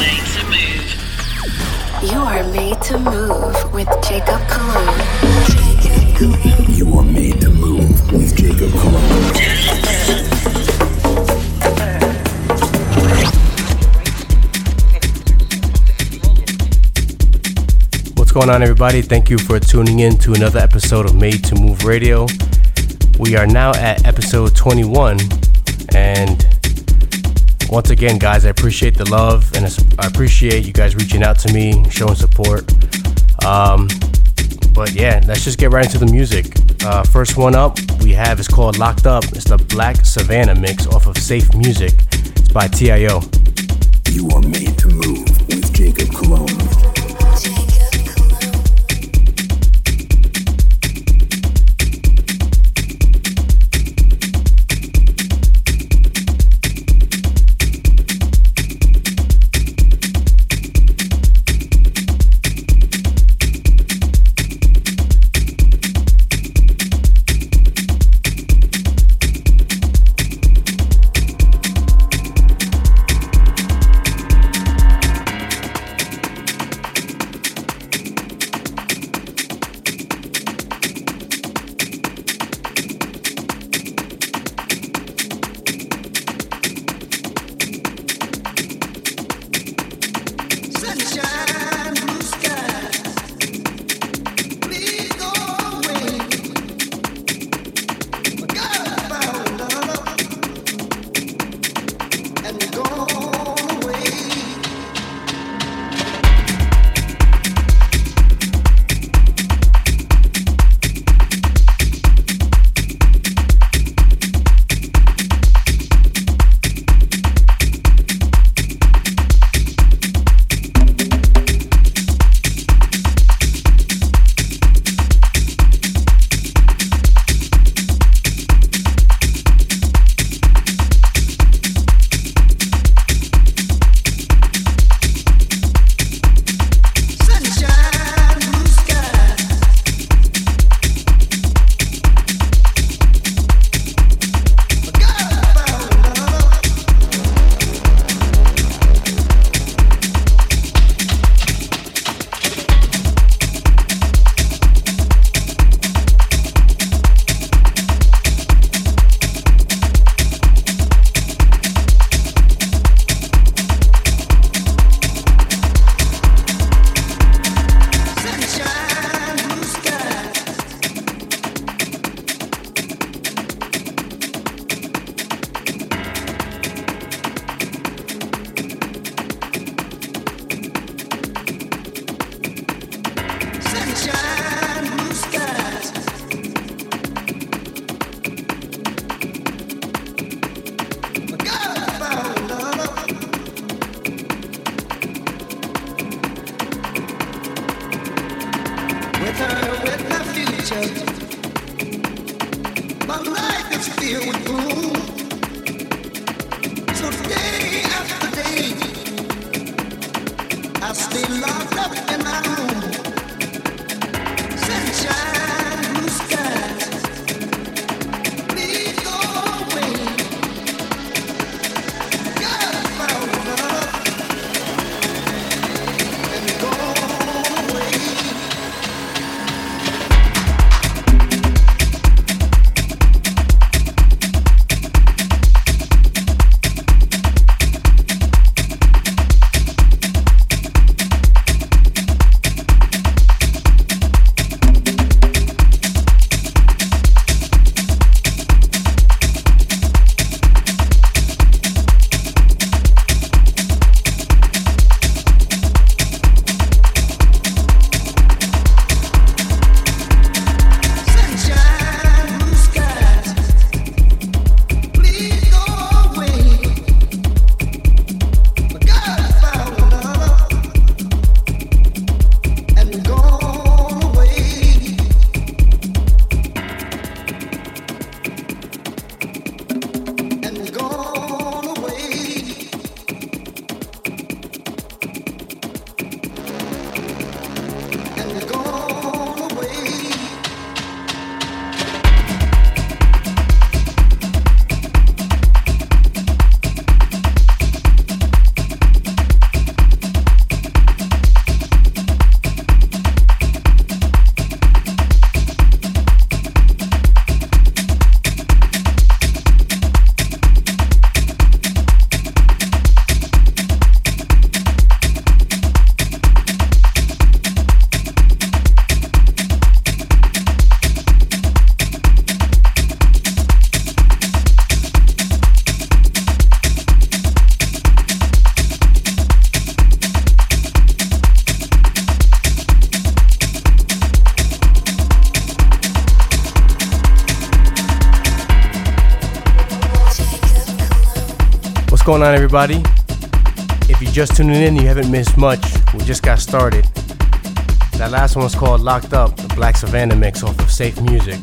made to move. You are made to move with Jacob Cologne. You are made to move with Jacob Cologne. What's going on, everybody? Thank you for tuning in to another episode of Made to Move Radio. We are now at episode 21, and once again, guys, I appreciate the love and I appreciate you guys reaching out to me, showing support. Um, but yeah, let's just get right into the music. Uh, first one up we have is called Locked Up. It's the Black Savannah mix off of Safe Music. It's by TIO. You are made to move with Jacob Cologne. Going on, everybody? If you're just tuning in, you haven't missed much. We just got started. That last one was called Locked Up, the Black Savannah mix off of Safe Music.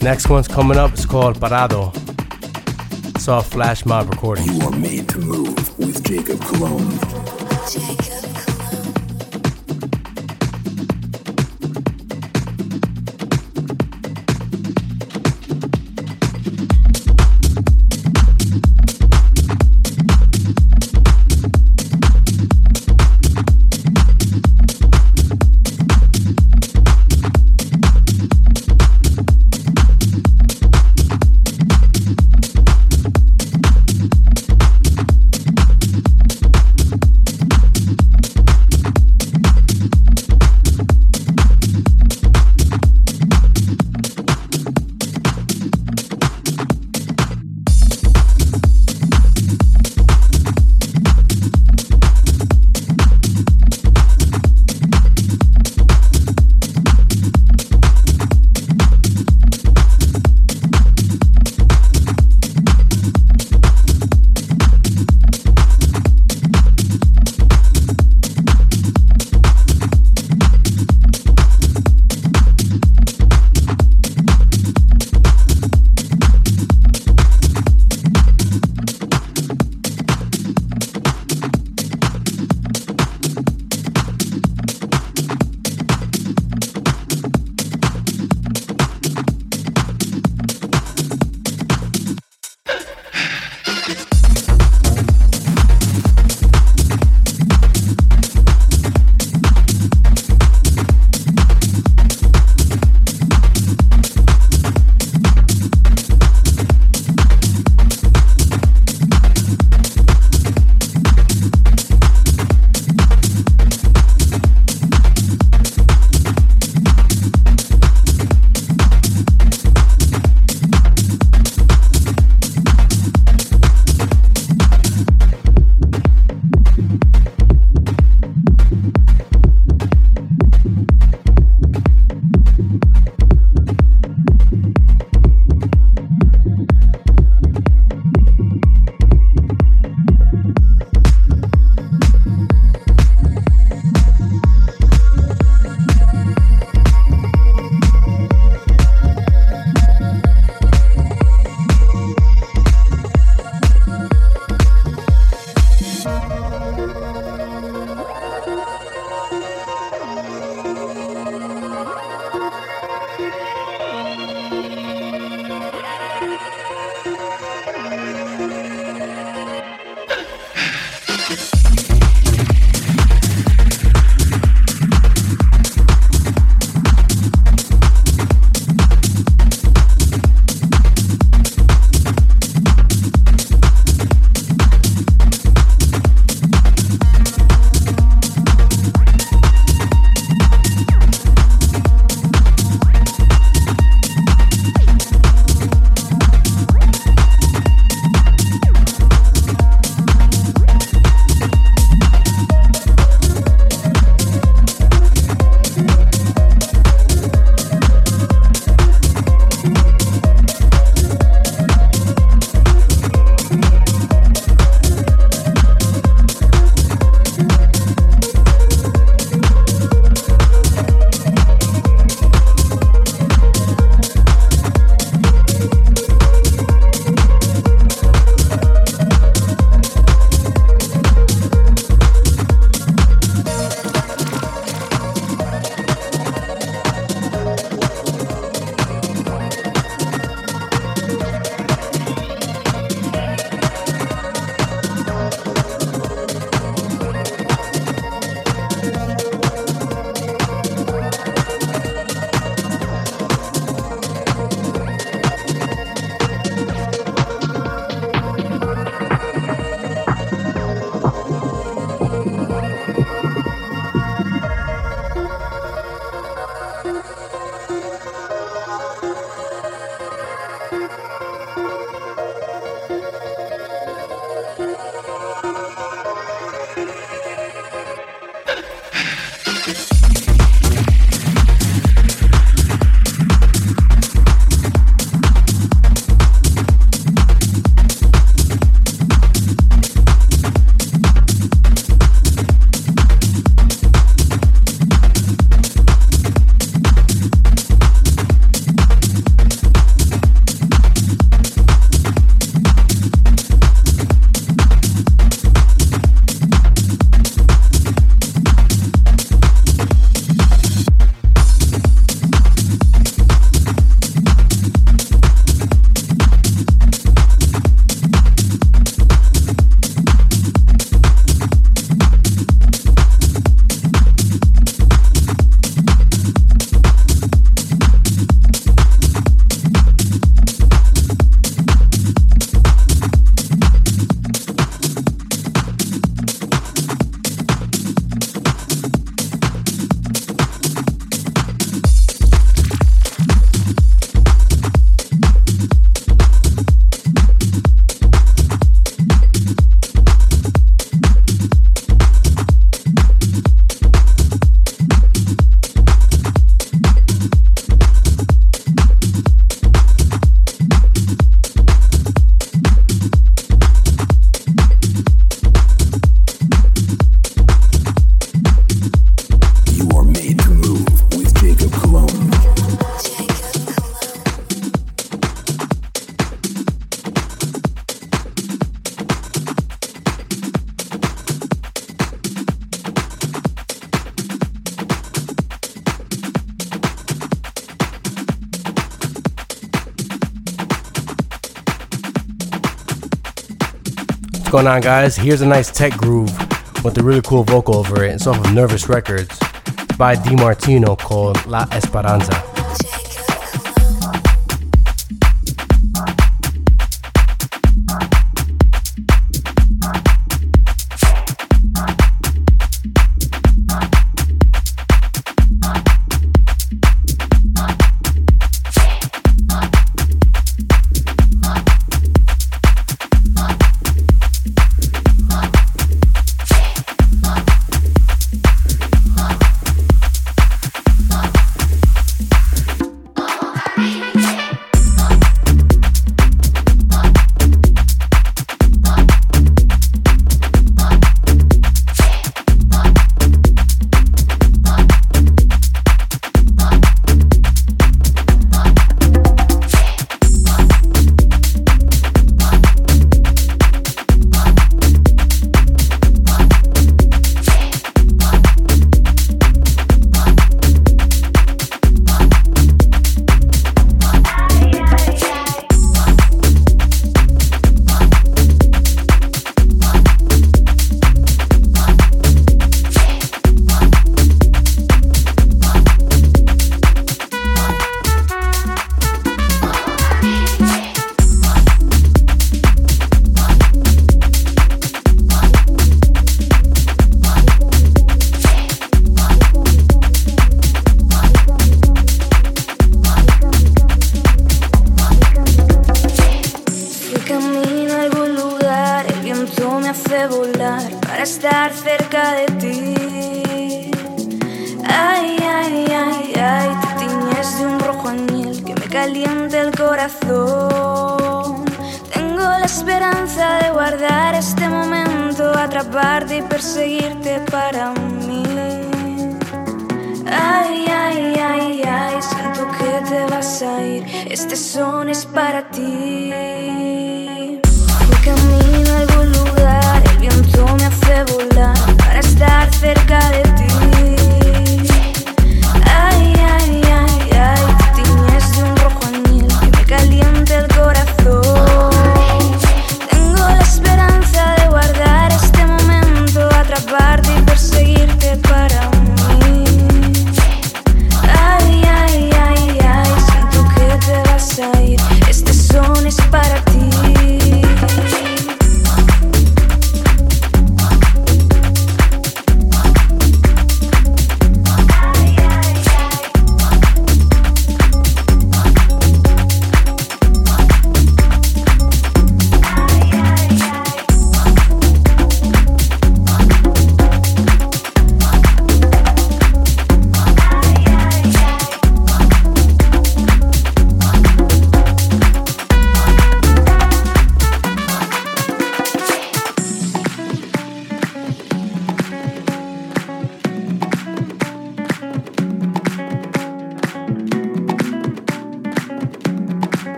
Next one's coming up, it's called Parado. It's off Flash Mob recording. You are made to move with Jacob Cologne. Going on, guys? Here's a nice tech groove with a really cool vocal over it. It's off of Nervous Records by DiMartino called La Esperanza.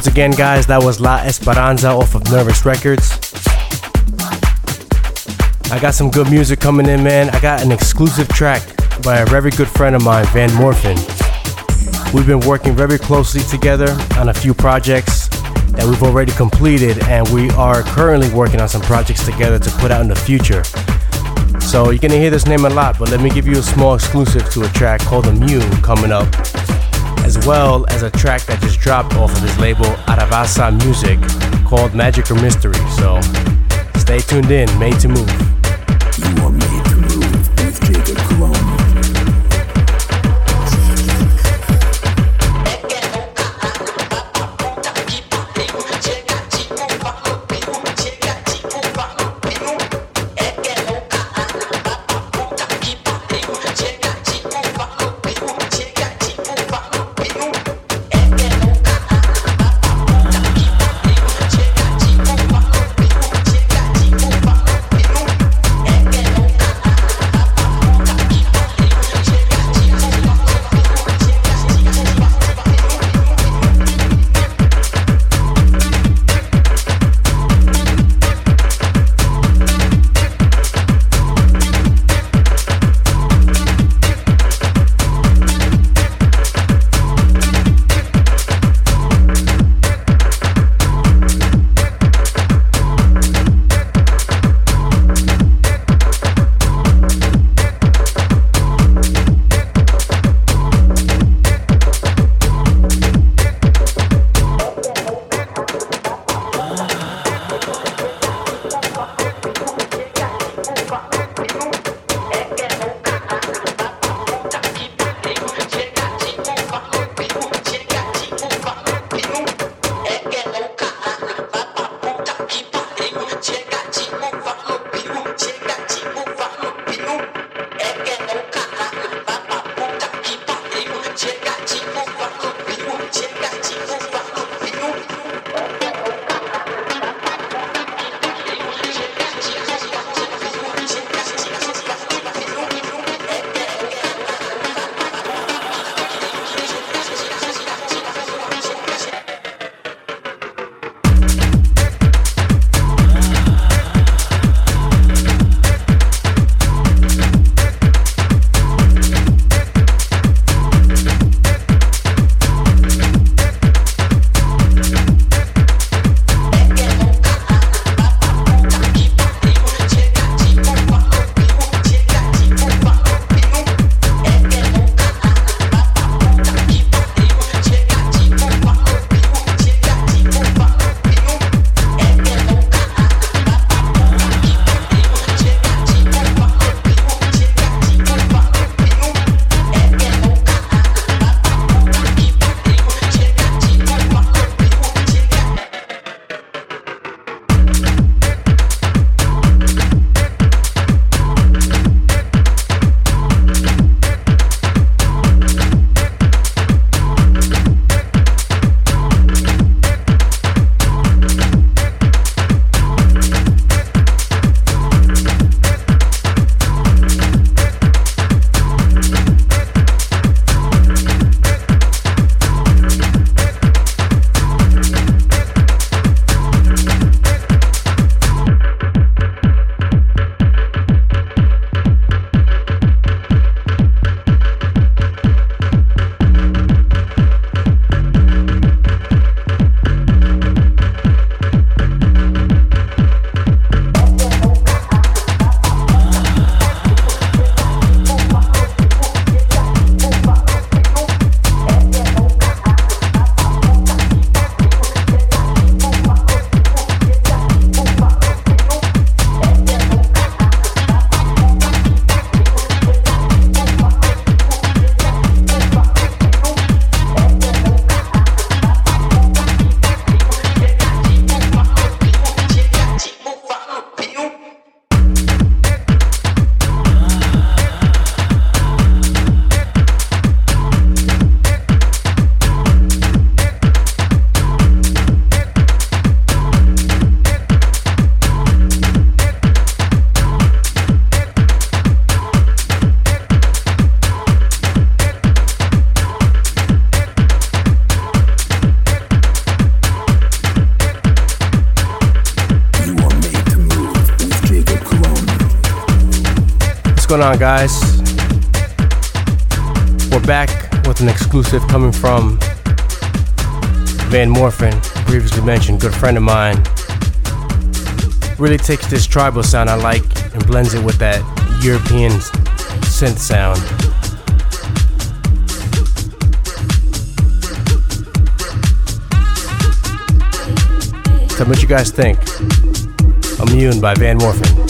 Once again, guys, that was La Esperanza off of Nervous Records. I got some good music coming in, man. I got an exclusive track by a very good friend of mine, Van Morphin. We've been working very closely together on a few projects that we've already completed, and we are currently working on some projects together to put out in the future. So you're gonna hear this name a lot, but let me give you a small exclusive to a track called Immune coming up, well as a track that just dropped off of his label Aravasa Music called Magic or Mystery. So stay tuned in, made to move. Going on, guys? We're back with an exclusive coming from Van Morphin, previously mentioned, good friend of mine. Really takes this tribal sound I like and blends it with that European synth sound. Tell me what you guys think. Immune by Van Morphin.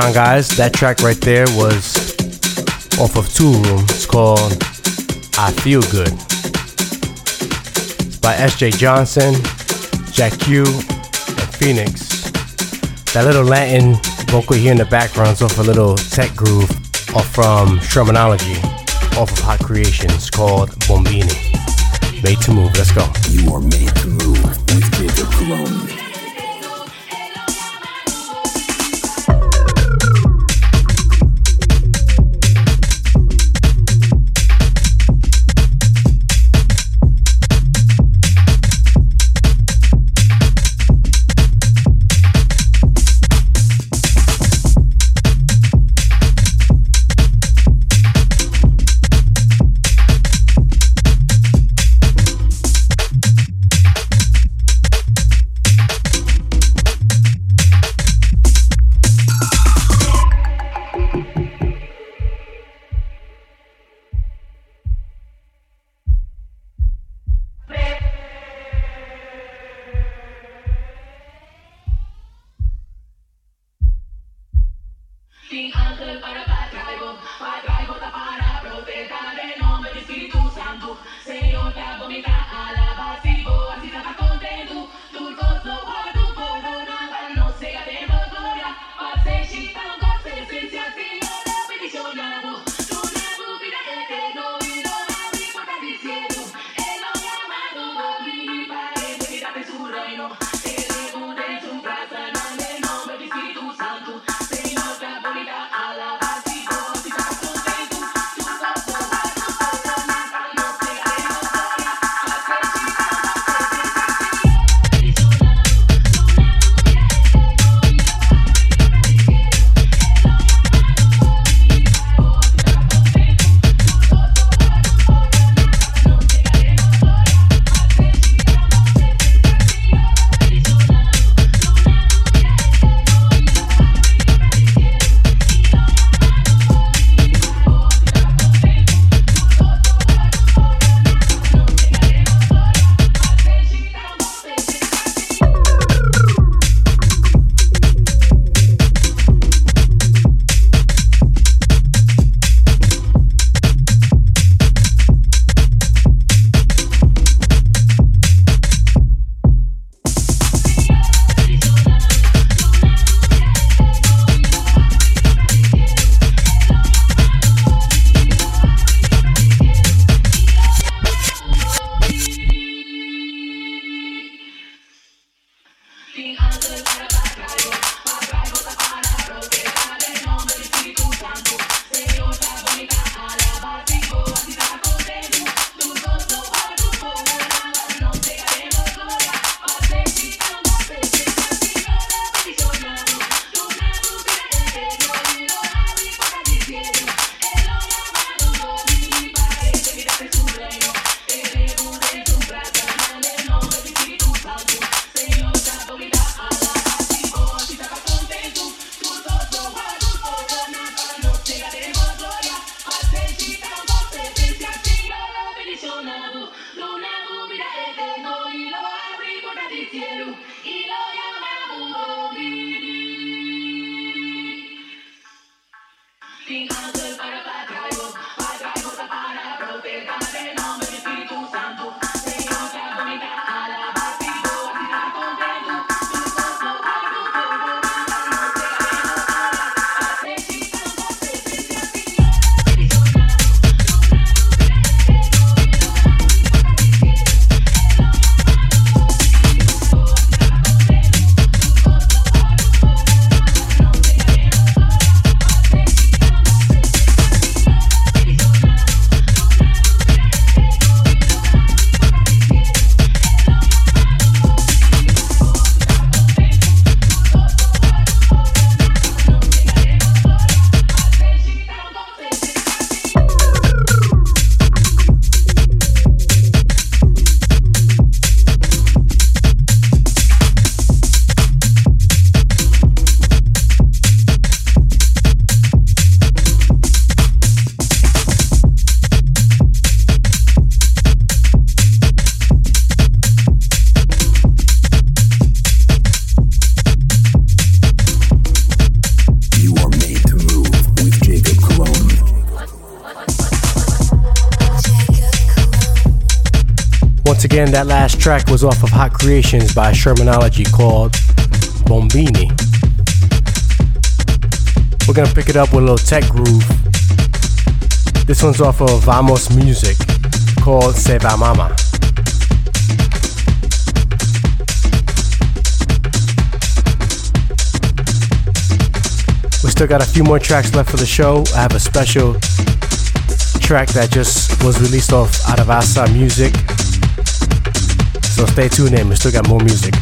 Going on, guys? That track right there was off of Two Toolroom. It's called I Feel Good. It's by SJ Johnson, Jack Q, and Phoenix. That little Latin vocal here in the background is off a little tech groove off from Shermanology, off of Hot Creations called Bombini. Made to move. Let's go. You are made to move with Jacob Colon. Again, that last track was off of Hot Creations by Shermanology called Bombini. We're gonna pick it up with a little tech groove. This one's off of Vamos Music called Se Va Mama. We still got a few more tracks left for the show. I have a special track that just was released off Aravasa Music. So stay tuned in, we still got more music.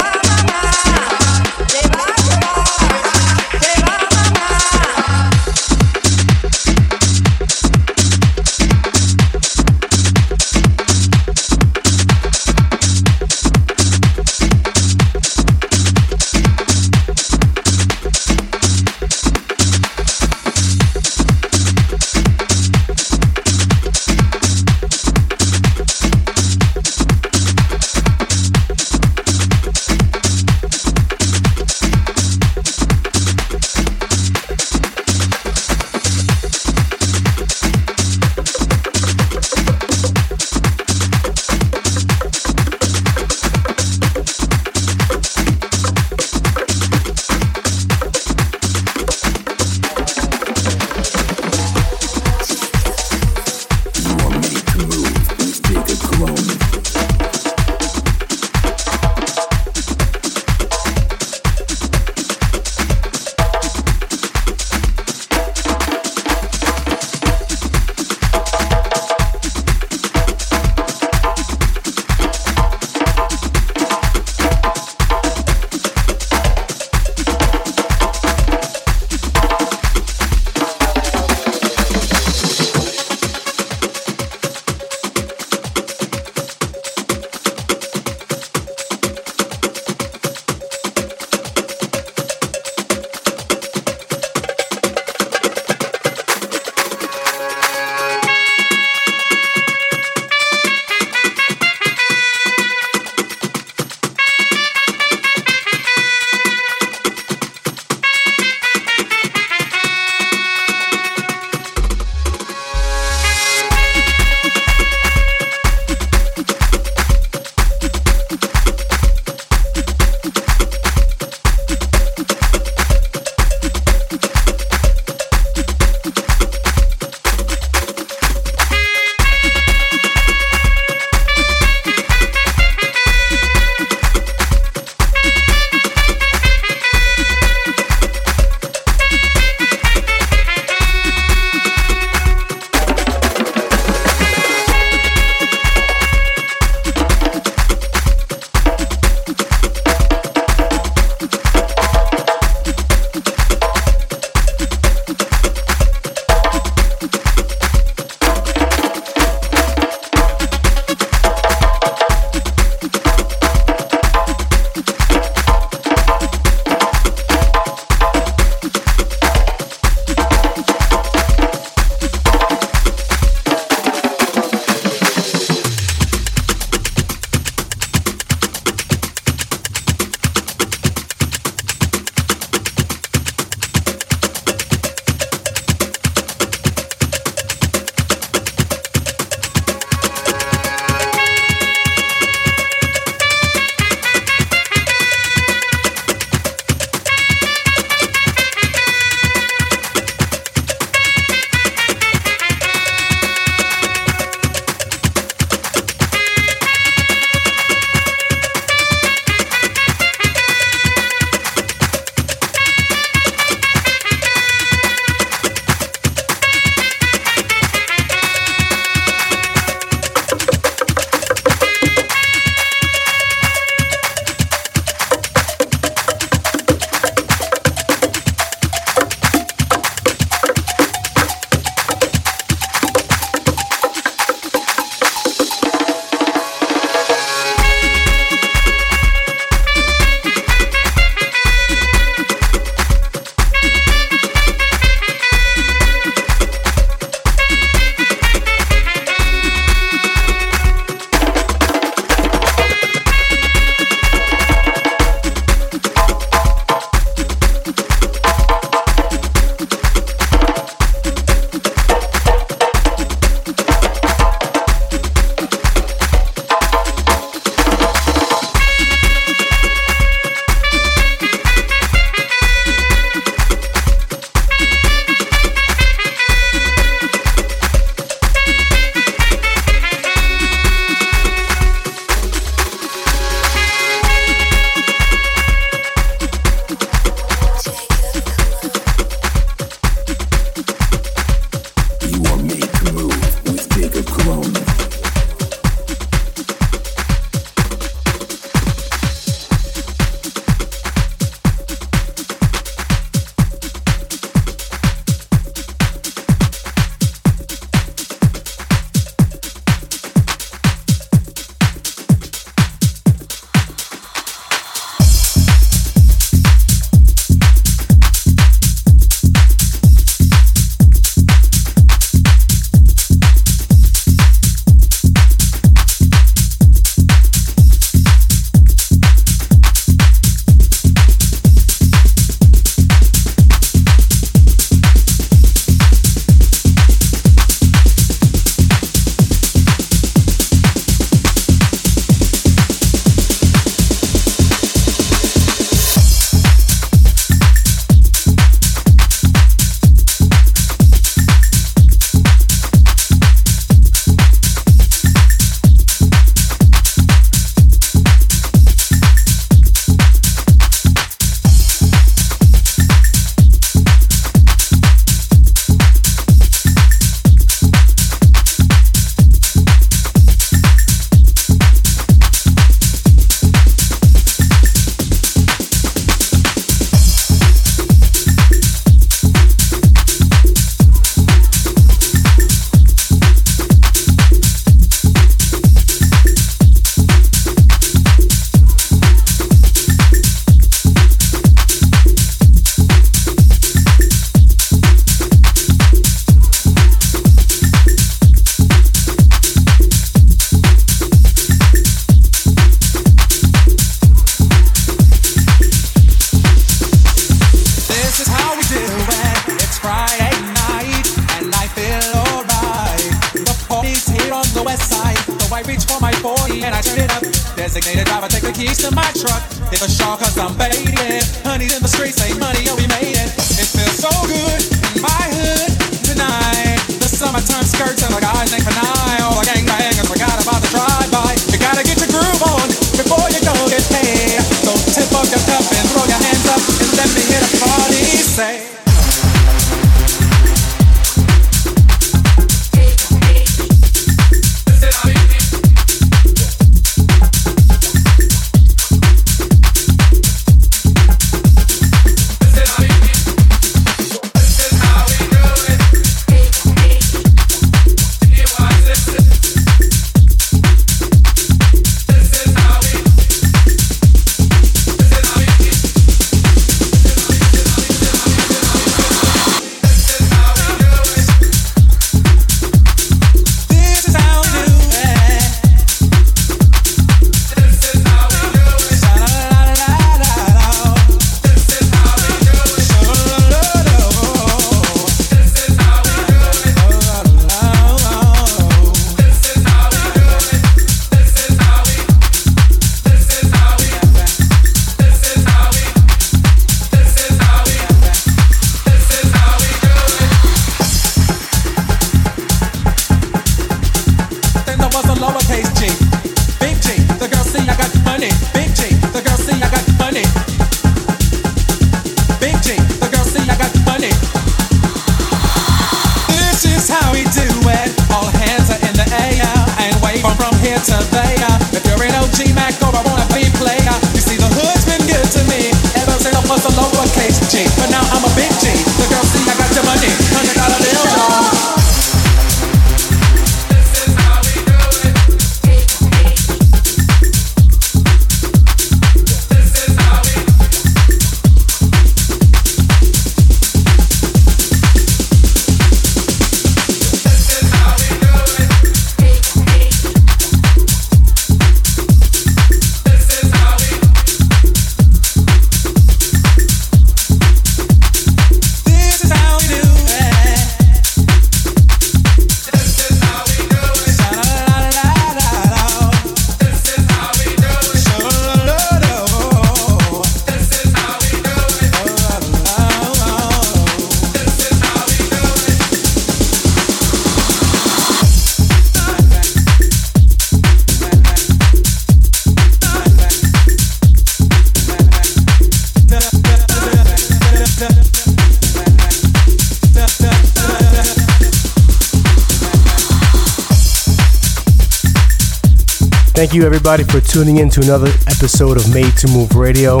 Everybody, for tuning in to another episode of Made to Move Radio.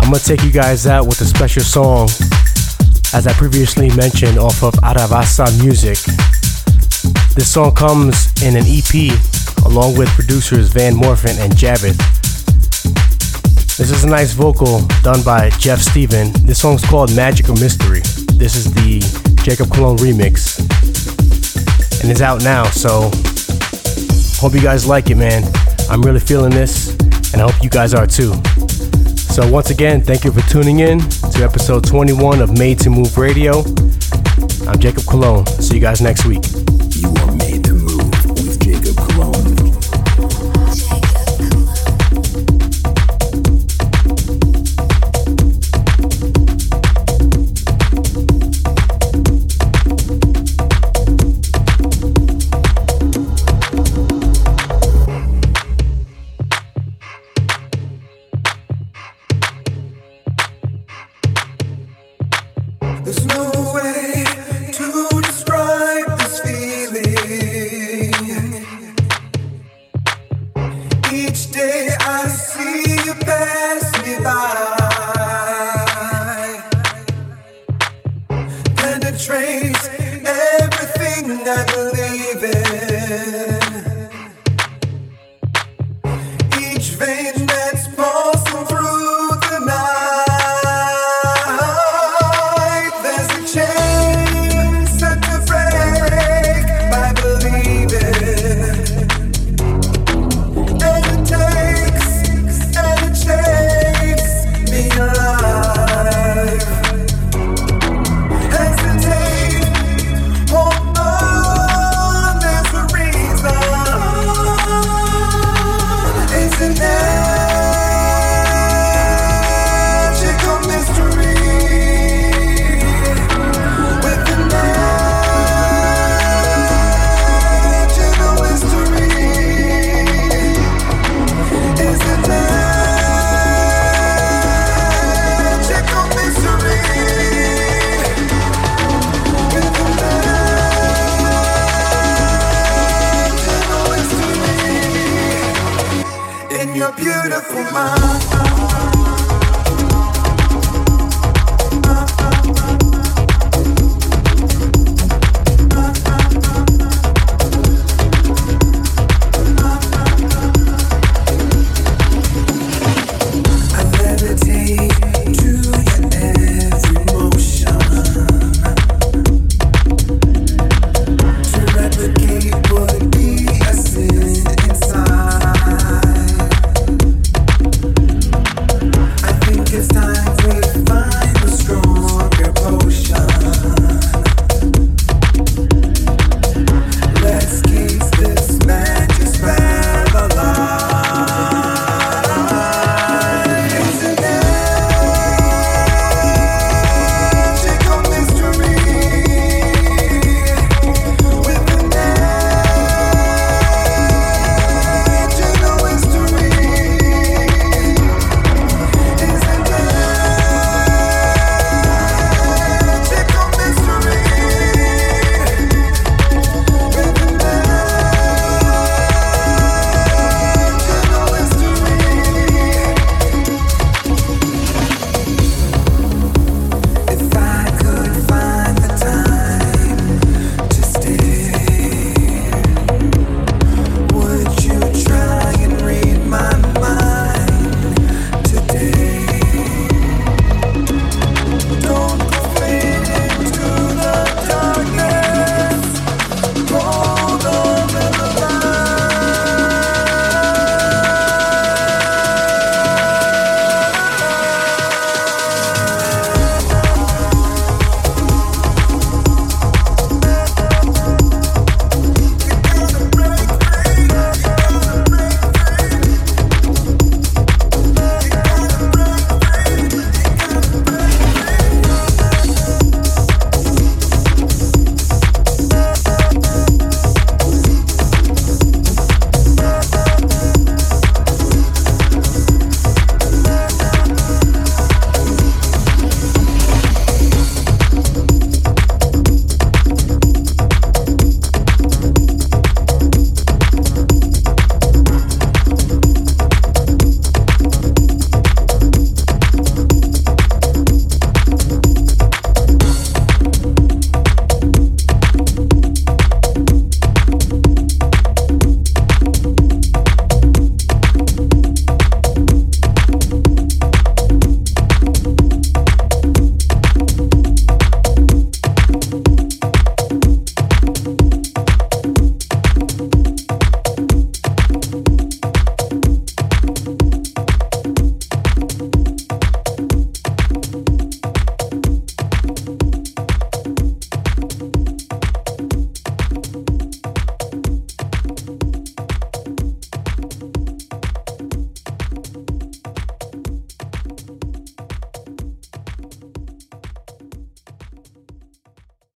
I'm to take you guys out with a special song, as I previously mentioned, off of Aravasa Music. This song comes in an EP along with producers Van Morfin and Javith. This is a nice vocal done by Jeff Steven. This song's called Magic or Mystery. This is the Jacob Colon remix and is out now, so hope you guys like it, man. I'm really feeling this, and I hope you guys are too. So, once again, thank you for tuning in to episode 21 of Made to Move Radio. I'm Jacob Colon. See you guys next week.